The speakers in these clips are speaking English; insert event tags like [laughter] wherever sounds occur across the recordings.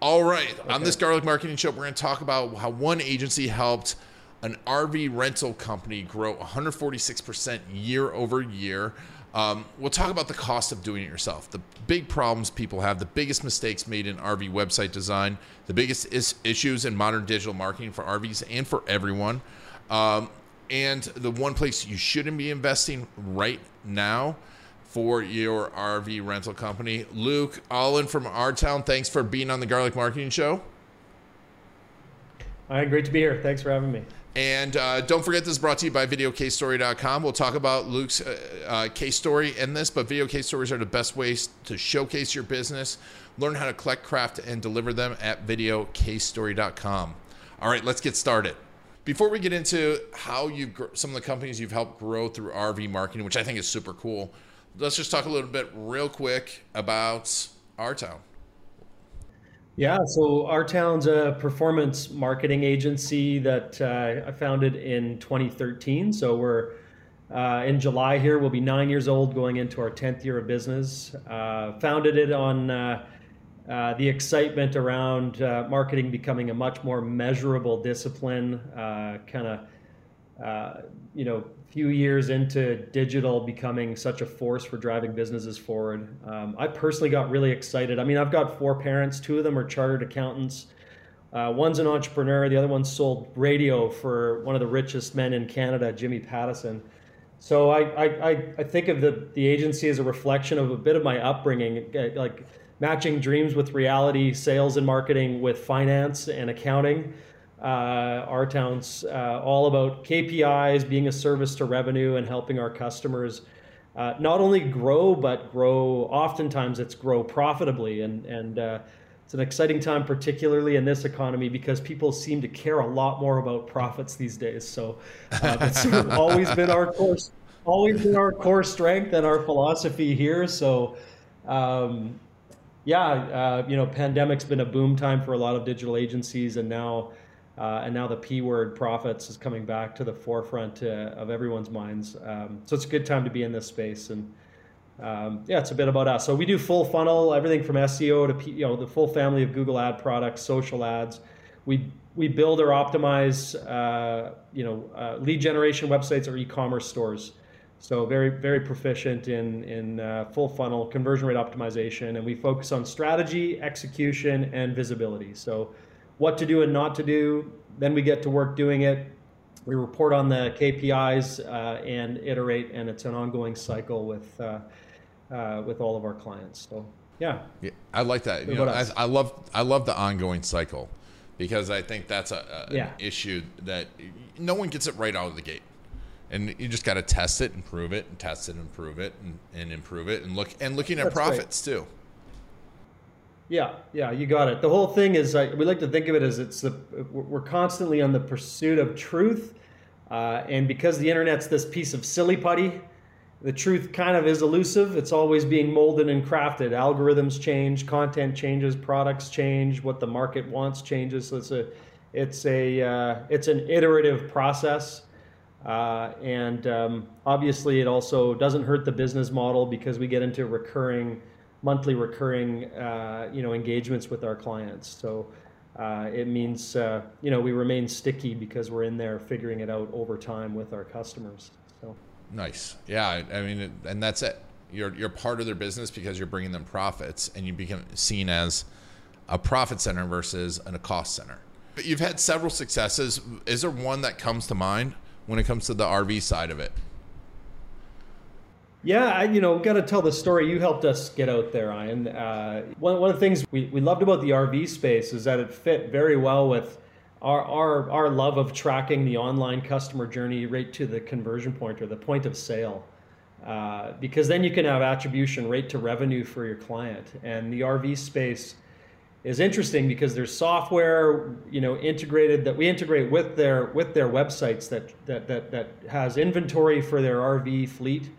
All right. Okay. On this Garlic Marketing Show, we're going to talk about how one agency helped an RV rental company grow 146% year over year. Um, we'll talk about the cost of doing it yourself, the big problems people have, the biggest mistakes made in RV website design, the biggest is- issues in modern digital marketing for RVs and for everyone, um, and the one place you shouldn't be investing right now for your RV rental company. Luke Allen from our town, thanks for being on the Garlic Marketing Show. All right, great to be here. Thanks for having me. And uh, don't forget, this is brought to you by VideoCaseStory.com. We'll talk about Luke's uh, uh, case story in this, but video case stories are the best ways to showcase your business. Learn how to collect, craft, and deliver them at VideoCaseStory.com. All right, let's get started. Before we get into how you've some of the companies you've helped grow through RV marketing, which I think is super cool, let's just talk a little bit real quick about our town. Yeah, so our town's a performance marketing agency that uh, I founded in 2013. So we're uh, in July here. We'll be nine years old, going into our 10th year of business. Uh, founded it on uh, uh, the excitement around uh, marketing becoming a much more measurable discipline, kind of, you know, few years into digital becoming such a force for driving businesses forward, um, I personally got really excited. I mean, I've got four parents, two of them are chartered accountants. Uh, one's an entrepreneur, the other one sold radio for one of the richest men in Canada, Jimmy Pattison. So I, I, I think of the, the agency as a reflection of a bit of my upbringing, like matching dreams with reality, sales and marketing with finance and accounting uh, our town's uh, all about KPIs, being a service to revenue, and helping our customers uh, not only grow but grow. Oftentimes, it's grow profitably, and and uh, it's an exciting time, particularly in this economy, because people seem to care a lot more about profits these days. So uh, it's sort of always been our course, always been our core strength and our philosophy here. So. Um, yeah, uh, you know, pandemic's been a boom time for a lot of digital agencies, and now uh, and now the P word profits is coming back to the forefront uh, of everyone's minds. Um, so it's a good time to be in this space. And um, yeah, it's a bit about us. So we do full funnel, everything from SEO to P, you know the full family of Google ad products, social ads. We we build or optimize uh, you know uh, lead generation websites or e-commerce stores. So very very proficient in in uh, full funnel conversion rate optimization, and we focus on strategy, execution, and visibility. So what to do and not to do. Then we get to work doing it. We report on the KPIs uh, and iterate, and it's an ongoing cycle with uh, uh, with all of our clients. So yeah, yeah I like that. You know, I, I, love I love the ongoing cycle because I think that's a, a yeah. an issue that no one gets it right out of the gate and you just got to test it, improve it, and test it, and improve it, and, and improve it, and look and looking at That's profits great. too. Yeah, yeah, you got it. The whole thing is we like to think of it as it's the we're constantly on the pursuit of truth, uh, and because the internet's this piece of silly putty, the truth kind of is elusive. It's always being molded and crafted. Algorithms change, content changes, products change, what the market wants changes. So it's a it's a uh, it's an iterative process. Uh, and um, obviously, it also doesn't hurt the business model because we get into recurring monthly recurring uh, you know engagements with our clients. So uh, it means uh, you know we remain sticky because we're in there figuring it out over time with our customers. So nice, yeah. I mean, and that's it. You're you're part of their business because you're bringing them profits, and you become seen as a profit center versus a cost center. You've had several successes. Is there one that comes to mind when it comes to the RV side of it? Yeah, I, you know, got to tell the story. You helped us get out there, Ian. Uh, one, one of the things we, we loved about the RV space is that it fit very well with our, our, our love of tracking the online customer journey right to the conversion point or the point of sale. Uh, because then you can have attribution right to revenue for your client. And the RV space is interesting because there's software you know integrated that we integrate with their with their websites that that that, that has inventory for their RV fleet.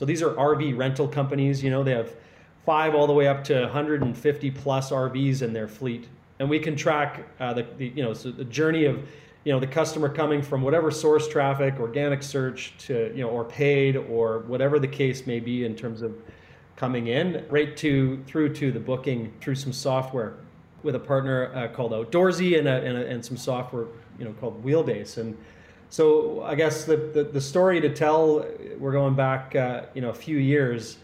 So these are RV rental companies. You know they have five all the way up to 150 plus RVs in their fleet, and we can track uh, the, the you know so the journey of you know the customer coming from whatever source traffic, organic search to you know or paid or whatever the case may be in terms of coming in right to through to the booking through some software with a partner uh, called Outdoorsy and, a, and, a, and, some software you know called Wheelbase. And so I guess the, the, the story to tell, we're going back uh, you know a few years,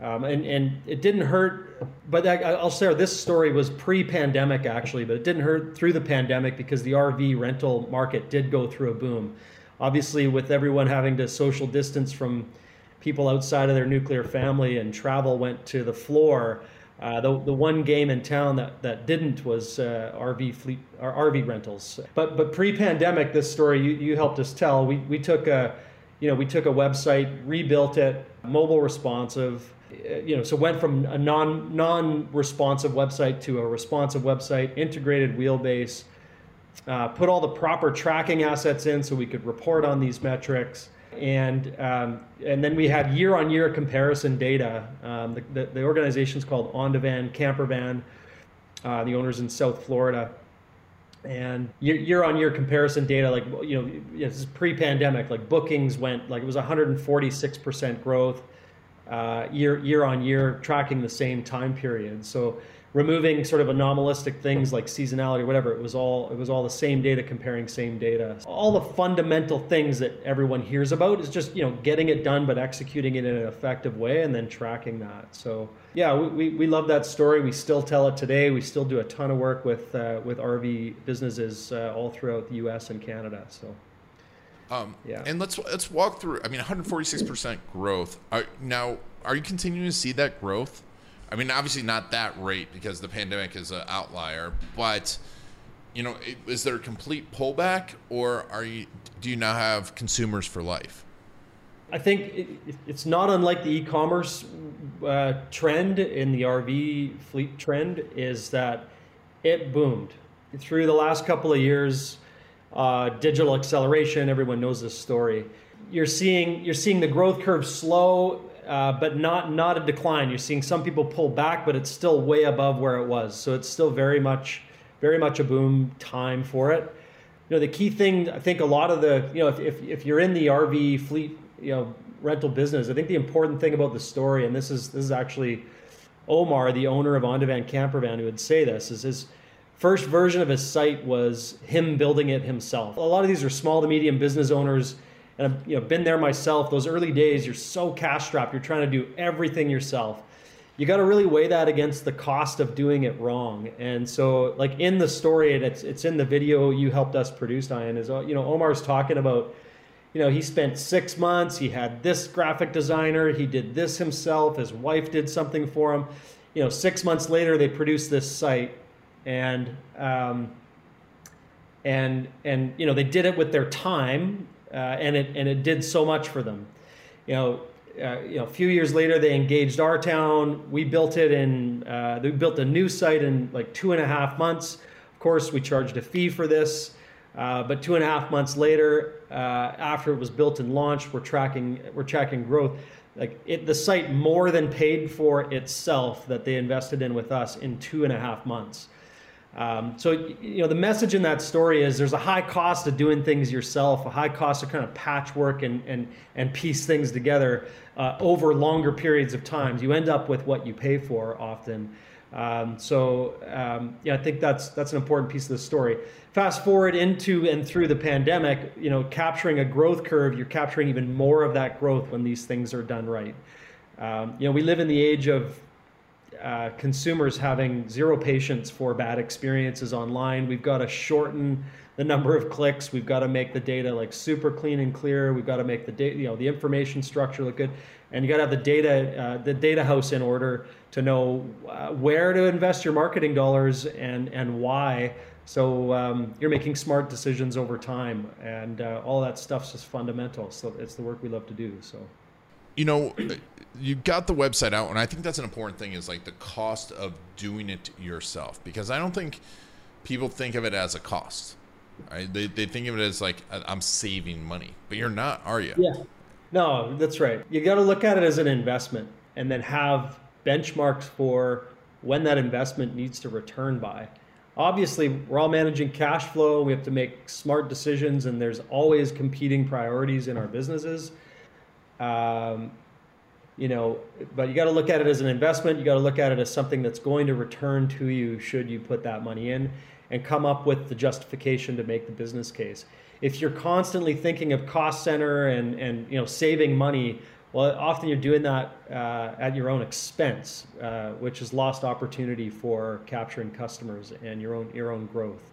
um, and and it didn't hurt. But I, will share this story was pre-pandemic actually, but it didn't hurt through the pandemic because the RV rental market did go through a boom. Obviously, with everyone having to social distance from people outside of their nuclear family and travel went to the floor uh, the, the one game in town that, that didn't was uh, RV fleet or RV rentals. But but pre-pandemic, this story you, you helped us tell. We, we took a you know we took a website, rebuilt it, mobile responsive. Uh, you know, so went from a non non responsive website to a responsive website, integrated wheelbase, uh, put all the proper tracking assets in so we could report on these metrics and um, and then we had year on year comparison data. Um, the, the, the organization is called Ondavan Campervan. Uh, the owners in South Florida, and year on year comparison data, like you know, this is pre pandemic. Like bookings went like it was 146 percent growth uh, year year on year, tracking the same time period. So removing sort of anomalistic things like seasonality or whatever. It was all it was all the same data comparing same data. All the fundamental things that everyone hears about is just you know getting it done but executing it in an effective way and then tracking that. So yeah, we, we, we love that story. We still tell it today. We still do a ton of work with uh, with RV businesses uh, all throughout the U.S. and Canada. So. Um, yeah. And let's let's walk through. I mean, 146 percent growth. Are, now, are you continuing to see that growth? I mean, obviously not that rate because the pandemic is an outlier, but you know, is there a complete pullback, or are you? Do you now have consumers for life? I think it, it's not unlike the e-commerce uh, trend in the RV fleet trend. Is that it boomed through the last couple of years? Uh, digital acceleration. Everyone knows this story. You're seeing you're seeing the growth curve slow uh, but not not a decline. You're seeing some people pull back, but it's still way above where it was. So it's still very much very much a boom time for it. You know, the key thing I think a lot of the you know if if, if you're in the RV fleet you know rental business, I think the important thing about the story, and this is this is actually Omar, the owner of Ondavan Campervan, who would say this is his first version of his site was him building it himself. A lot of these are small to medium business owners and I've you know been there myself. Those early days, you're so cash strapped. You're trying to do everything yourself. You got to really weigh that against the cost of doing it wrong. And so, like in the story, and it's it's in the video you helped us produce, Ian. Is you know Omar's talking about. You know, he spent six months. He had this graphic designer. He did this himself. His wife did something for him. You know, six months later, they produced this site, and um, and and you know they did it with their time uh, and it and it did so much for them. You know, uh, you know, a few years later, they engaged our town. We built it in. Uh, they built a new site in like two and a half months. Of course, we charged a fee for this. Uh, but two and a half months later, uh, after it was built and launched, we're tracking we're tracking growth. Like it, the site more than paid for itself that they invested in with us in two and a half months. Um, so you know the message in that story is there's a high cost of doing things yourself, a high cost of kind of patchwork and and and piece things together uh, over longer periods of times. You end up with what you pay for often. Um, so um, yeah, I think that's that's an important piece of the story. Fast forward into and through the pandemic, you know, capturing a growth curve, you're capturing even more of that growth when these things are done right. Um, you know, we live in the age of uh, consumers having zero patience for bad experiences online. We've got to shorten the number of clicks. We've got to make the data like super clean and clear. We've got to make the data, you know, the information structure look good, and you got to have the data, uh, the data house in order to know uh, where to invest your marketing dollars and and why. So um, you're making smart decisions over time, and uh, all that stuff's just fundamental. So it's the work we love to do. So. You know, you got the website out, and I think that's an important thing is like the cost of doing it yourself because I don't think people think of it as a cost. Right? They, they think of it as like I'm saving money, but you're not, are you? Yeah. No, that's right. You got to look at it as an investment and then have benchmarks for when that investment needs to return by. Obviously, we're all managing cash flow. We have to make smart decisions, and there's always competing priorities in our businesses. Um, you know, but you got to look at it as an investment. You got to look at it as something that's going to return to you should you put that money in, and come up with the justification to make the business case. If you're constantly thinking of cost center and and you know saving money, well, often you're doing that uh, at your own expense, uh, which is lost opportunity for capturing customers and your own your own growth.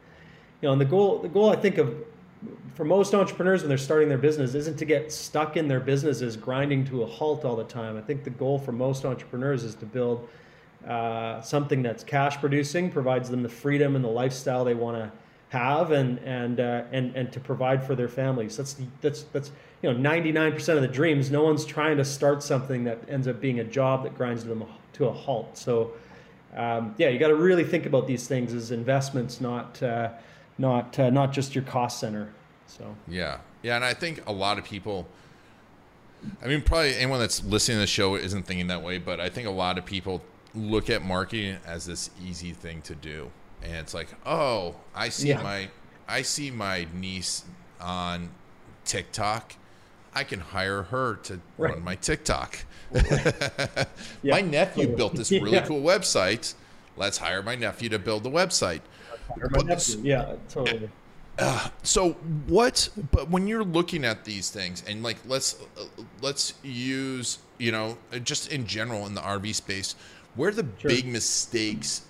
You know, and the goal the goal I think of for most entrepreneurs when they're starting their business isn't to get stuck in their businesses grinding to a halt all the time. I think the goal for most entrepreneurs is to build uh, something that's cash producing, provides them the freedom and the lifestyle they want to have, and and uh, and and to provide for their families. That's the, that's that's you know 99% of the dreams. No one's trying to start something that ends up being a job that grinds them to a halt. So. Um, yeah, you got to really think about these things as investments, not uh, not uh, not just your cost center. So yeah, yeah, and I think a lot of people. I mean, probably anyone that's listening to the show isn't thinking that way, but I think a lot of people look at marketing as this easy thing to do, and it's like, oh, I see yeah. my, I see my niece on TikTok. I can hire her to right. run my TikTok. [laughs] yeah. My nephew built this [laughs] really yeah. cool website. Let's hire my nephew to build the website. Yeah, totally. Uh, so what? But when you're looking at these things, and like let's uh, let's use you know just in general in the RV space, where the sure. big mistakes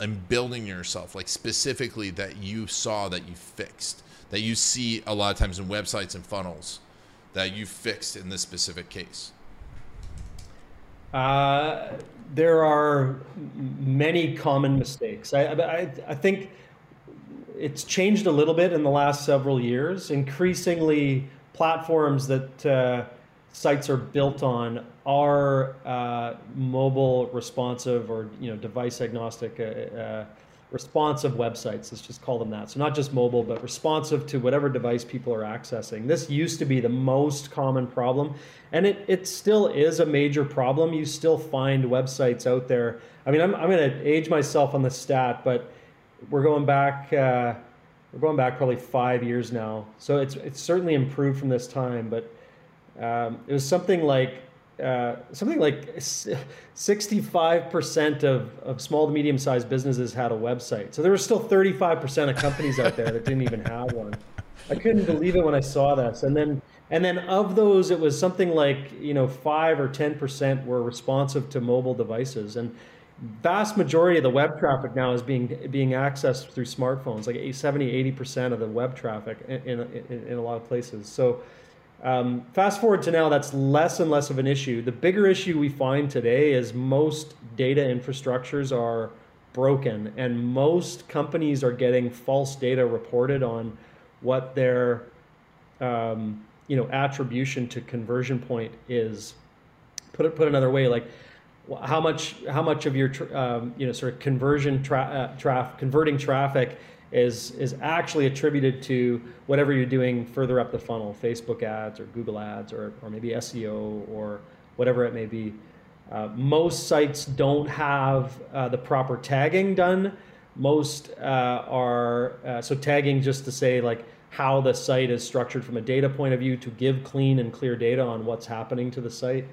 in building yourself, like specifically that you saw that you fixed, that you see a lot of times in websites and funnels, that you fixed in this specific case. Uh, there are many common mistakes. I, I, I think it's changed a little bit in the last several years. Increasingly, platforms that uh, sites are built on are uh, mobile responsive or you know device agnostic uh, uh responsive websites. Let's just call them that. So not just mobile, but responsive to whatever device people are accessing. This used to be the most common problem, and it, it still is a major problem. You still find websites out there. I mean, I'm, I'm going to age myself on the stat, but we're going back. Uh, we're going back probably five years now. So it's it's certainly improved from this time, but um, it was something like uh, something like 65% of, of small to medium sized businesses had a website. So there were still 35% of companies out there that didn't even have one. I couldn't believe it when I saw this. And then and then of those it was something like, you know, 5 or 10% were responsive to mobile devices and vast majority of the web traffic now is being being accessed through smartphones, like 70 80% of the web traffic in, in, in a lot of places. So um, fast forward to now, that's less and less of an issue. The bigger issue we find today is most data infrastructures are broken, and most companies are getting false data reported on what their um, you know attribution to conversion point is. Put it put another way, like how much how much of your um, you know sort of conversion tra- uh, converting traffic is is actually attributed to whatever you're doing further up the funnel, Facebook ads or Google ads or or maybe SEO or whatever it may be. Uh, most sites don't have uh, the proper tagging done. Most uh, are uh, so tagging just to say like how the site is structured from a data point of view to give clean and clear data on what's happening to the site.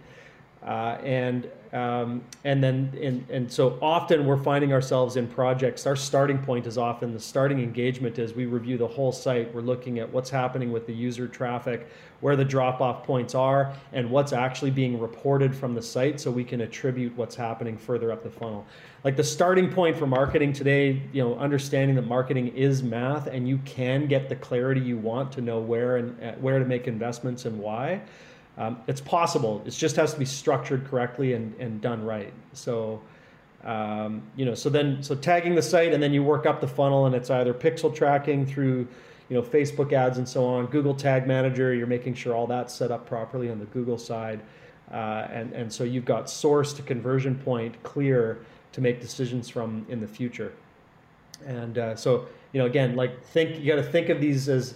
Uh, and um, and then and, and so often we're finding ourselves in projects. Our starting point is often the starting engagement is we review the whole site. We're looking at what's happening with the user traffic where the drop off points are and what's actually being reported from the site so we can attribute what's happening further up the funnel. Like the starting point for marketing today you know understanding that marketing is math and you can get the clarity you want to know where and uh, where to make investments and why um, it's possible. It just has to be structured correctly and, and done right. So, um, you know, so then so tagging the site and then you work up the funnel and it's either pixel tracking through, you know, Facebook ads and so on, Google Tag Manager. You're making sure all that's set up properly on the Google side. Uh, and, and so you've got source to conversion point clear to make decisions from in the future. And uh, so, you know, again, like think, you got to think of these as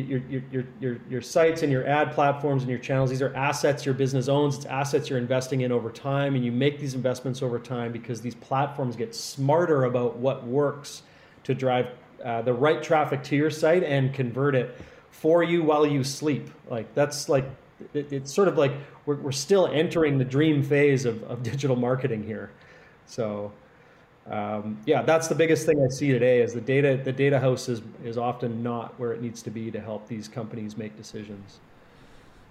your, your, your, your, sites and your ad platforms and your channels. These are assets your business owns. It's assets you're investing in over time. And you make these investments over time because these platforms get smarter about what works to drive uh, the right traffic to your site and convert it for you while you sleep. Like that's like, it, it's sort of like we're, we're still entering the dream phase of, of digital marketing here. So, um, yeah, that's the biggest thing I see today is the data. The data house is is often not where it needs to be to help these companies make decisions.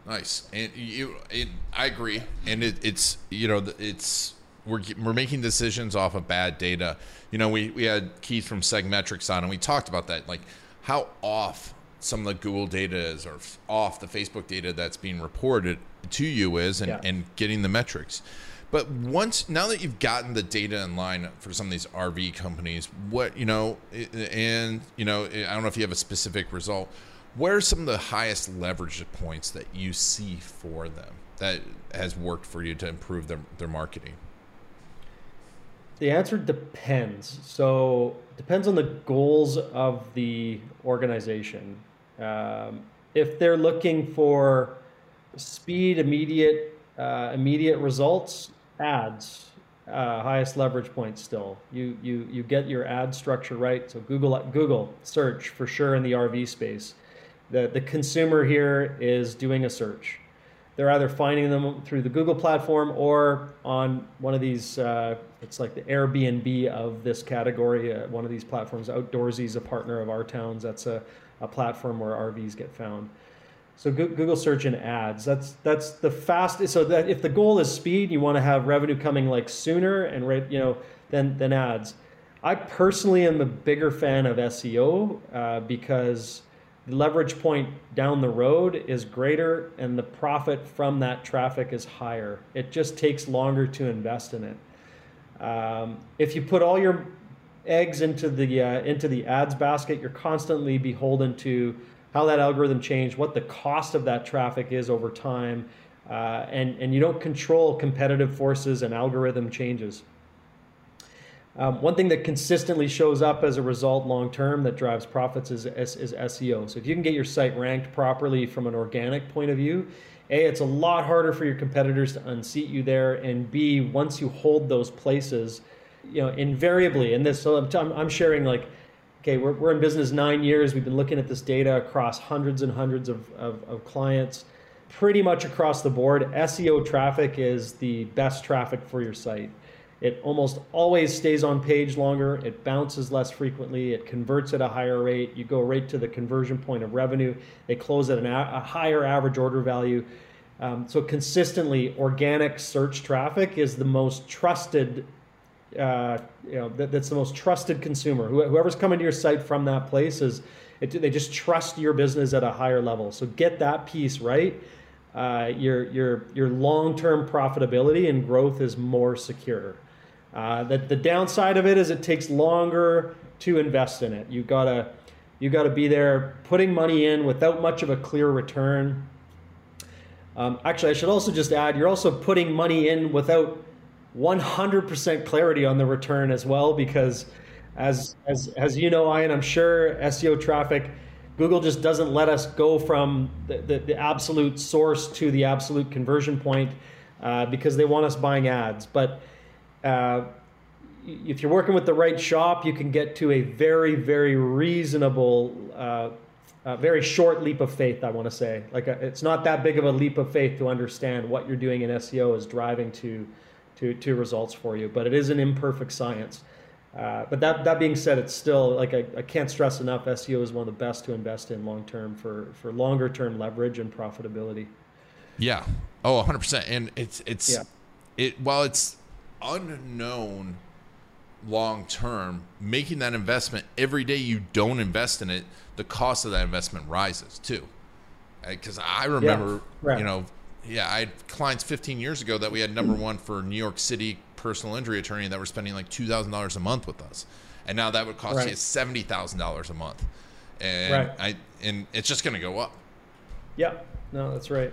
Nice, and you, it, I agree, and it, it's you know it's we're we're making decisions off of bad data. You know, we we had Keith from Segmetrics on, and we talked about that, like how off some of the Google data is, or off the Facebook data that's being reported to you is, and, yeah. and getting the metrics. But once now that you've gotten the data in line for some of these RV companies, what you know, and you know, I don't know if you have a specific result. What are some of the highest leverage points that you see for them that has worked for you to improve their, their marketing? The answer depends. So depends on the goals of the organization. Um, if they're looking for speed, immediate, uh, immediate results, ads, uh, highest leverage point still. You, you, you get your ad structure right. So Google, Google search for sure in the RV space. The, the consumer here is doing a search. They're either finding them through the Google platform or on one of these, uh, it's like the Airbnb of this category, uh, one of these platforms. Outdoorsy is a partner of our towns. That's a, a platform where RVs get found. So Google search and ads. That's that's the fastest. So that if the goal is speed, you want to have revenue coming like sooner and right, you know, than than ads. I personally am a bigger fan of SEO uh, because the leverage point down the road is greater and the profit from that traffic is higher. It just takes longer to invest in it. Um, if you put all your eggs into the uh, into the ads basket, you're constantly beholden to how that algorithm changed, what the cost of that traffic is over time, uh, and, and you don't control competitive forces and algorithm changes. Um, one thing that consistently shows up as a result long term that drives profits is, is, is, SEO. So if you can get your site ranked properly from an organic point of view, A, it's a lot harder for your competitors to unseat you there, and B, once you hold those places, you know, invariably, and this, so I'm, I'm sharing like okay, we're, we're in business nine years. We've been looking at this data across hundreds and hundreds of, of, of clients, pretty much across the board. SEO traffic is the best traffic for your site. It almost always stays on page longer. It bounces less frequently. It converts at a higher rate. You go right to the conversion point of revenue. They close at a, a higher average order value. Um, so consistently, organic search traffic is the most trusted uh, you know that, that's the most trusted consumer. Whoever's coming to your site from that place is it, they just trust your business at a higher level. So get that piece right. Uh, your your your long-term profitability and growth is more secure. Uh, that the downside of it is it takes longer to invest in it. You gotta you gotta be there putting money in without much of a clear return. Um, actually, I should also just add you're also putting money in without 100% clarity on the return as well because as as as you know Ian I'm sure SEO traffic Google just doesn't let us go from the, the, the absolute source to the absolute conversion point uh, because they want us buying ads. But uh, if you're working with the right shop you can get to a very very reasonable uh, very short leap of faith I want to say. Like a, uh, it's not that big of a leap of faith to understand what you're doing in SEO is driving to to, to results for you. But it is an imperfect science. Uh, but that, that being said, it's still like I, I can't stress enough. SEO is one of the best to invest in long term for for longer term leverage and profitability. Yeah. Oh, 100 percent. And it's it's yeah. it while it's unknown long term, making that investment every day you don't invest in it, the cost of that investment rises too. Because I remember, yeah, right. you know, yeah, I had clients 15 years ago that we had number one for New York City personal injury attorney that were spending like two thousand dollars a month with us, and now that would cost right. you seventy thousand dollars a month, and right. I and it's just going to go up. Yeah, no, that's right.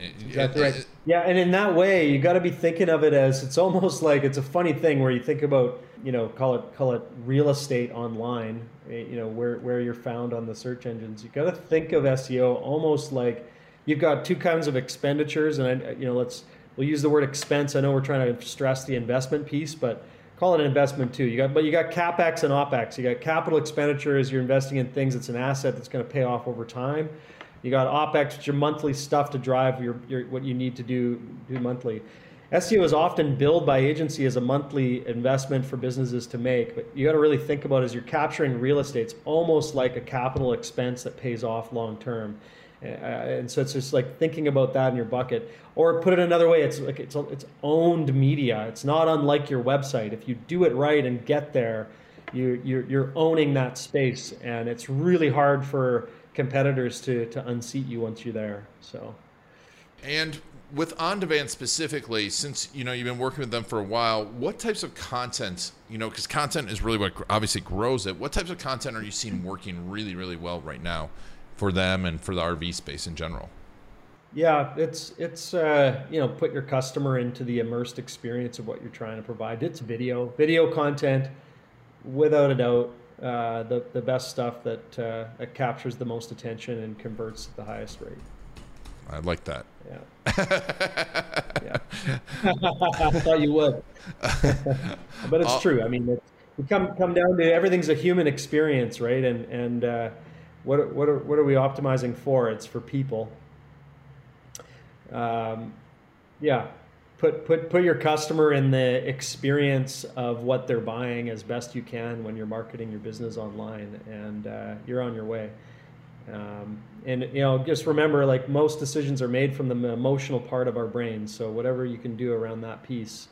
Exactly right. Yeah, and in that way, you got to be thinking of it as it's almost [laughs] like it's a funny thing where you think about, you know, call it call it real estate online, eh, you know, where where you're found on the search engines. You got to think of SEO almost like you've got two kinds of expenditures, and I, you know, let's we'll use the word expense. I know we're trying to stress the investment piece, but call it an investment too. You got, but you got capex and opex. You got capital expenditures. You're investing in things that's an asset that's going to pay off over time. You got opex, which your monthly stuff to drive your, your what you need to do do monthly. SEO is often billed by agency as a monthly investment for businesses to make, but you got to really think about as you're capturing real estate. It's almost like a capital expense that pays off long term. Uh, and so it's just like thinking about that in your bucket. Or put it another way it's like it's, it's owned media. It's not unlike your website. If you do it right and get there you, you're, you're owning that space. And it's really hard for competitors to, to unseat you once you're there so. And with on demand specifically since you know you've been working with them for a while what types of content you know because content is really what obviously grows it. What types of content are you seeing working really really well right now for them and for the RV space in general? Yeah, it's it's uh, you know put your customer into the immersed experience of what you're trying to provide. It's video, video content, without a doubt, uh, the the best stuff that uh, that captures the most attention and converts at the highest rate. I like that. Yeah. [laughs] yeah. [laughs] I thought you would, [laughs] but it's uh, true. I mean, it, we come come down to everything's a human experience, right? And and uh, what what are, what are we optimizing for? It's for people. Um, yeah, put put put your customer in the experience of what they're buying as best you can when you're marketing your business online, and uh, you're on your way. Um, and you know, just remember, like most decisions are made from the emotional part of our brain. So whatever you can do around that piece,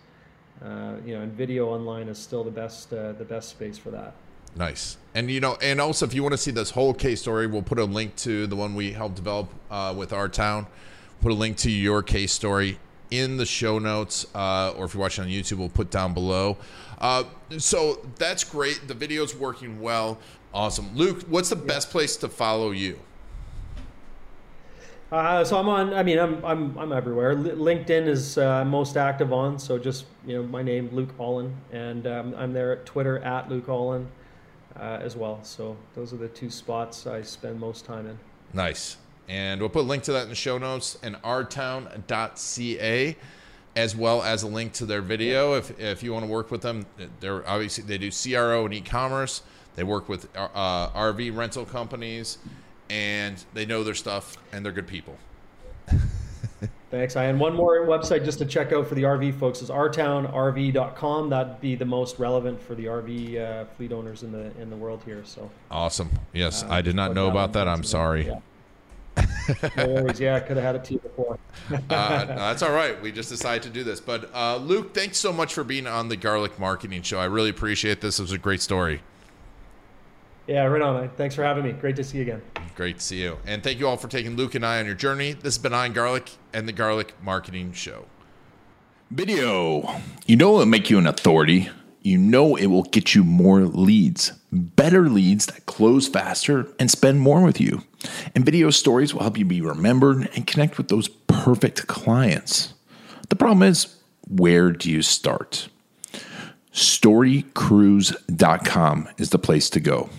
uh, you know, and video online is still the best uh, the best space for that. Nice. And you know, and also if you want to see this whole case story, we'll put a link to the one we helped develop uh, with our town. Put a link to your case story in the show notes, uh, or if you're watching on YouTube, we'll put down below. Uh, so that's great. The video's working well. Awesome, Luke. What's the yeah. best place to follow you? Uh, so I'm on. I mean, I'm I'm I'm everywhere. L- LinkedIn is uh, most active on. So just you know, my name Luke Olin, and um, I'm there at Twitter at Luke Olin uh, as well. So those are the two spots I spend most time in. Nice. And we'll put a link to that in the show notes and rtown.ca as well as a link to their video if, if you want to work with them. They're obviously they do CRO and e-commerce. They work with uh, RV rental companies and they know their stuff and they're good people. [laughs] Thanks. And one more website just to check out for the RV folks is rtownrv.com. That'd be the most relevant for the RV uh, fleet owners in the in the world here. So awesome. Yes, uh, I did not know about that. I'm sorry. Yeah. no worries. Yeah, I could have had it to you before. [laughs] uh, that's all right. We just decided to do this. But uh, Luke, thanks so much for being on the Garlic Marketing Show. I really appreciate this. It was a great story. Yeah, right on. Thanks for having me. Great to see you again. Great to see you. And thank you all for taking Luke and I on your journey. This has been Ian Garlic and the Garlic Marketing Show. Video. You know it will make you an authority. You know it will get you more leads, better leads that close faster and spend more with you. And video stories will help you be remembered and connect with those perfect clients. The problem is, where do you start? Storycrews.com is the place to go.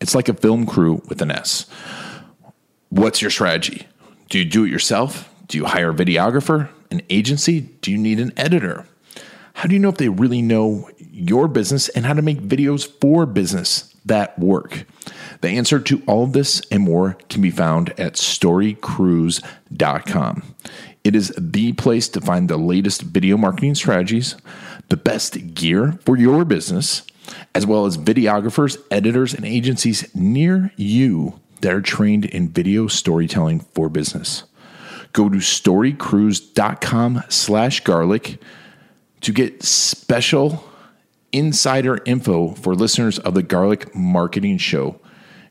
It's like a film crew with an S. What's your strategy? Do you do it yourself? Do you hire a videographer, an agency? Do you need an editor? How do you know if they really know your business and how to make videos for business that work? The answer to all of this and more can be found at storycrews.com. It is the place to find the latest video marketing strategies, the best gear for your business as well as videographers, editors, and agencies near you that are trained in video storytelling for business. Go to storycrews.com slash garlic to get special insider info for listeners of the Garlic Marketing Show,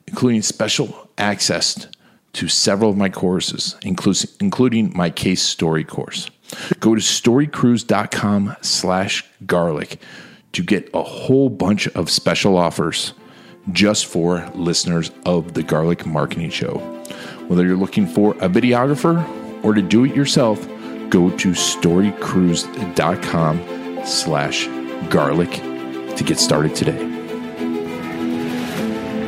including special access to several of my courses, including my case story course. Go to storycrews.com slash garlic to get a whole bunch of special offers just for listeners of the Garlic Marketing Show. Whether you're looking for a videographer or to do it yourself, go to storycrews.com slash garlic to get started today.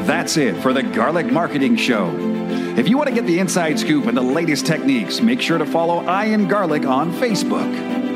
That's it for the Garlic Marketing Show. If you want to get the inside scoop and the latest techniques, make sure to follow Ian Garlic on Facebook.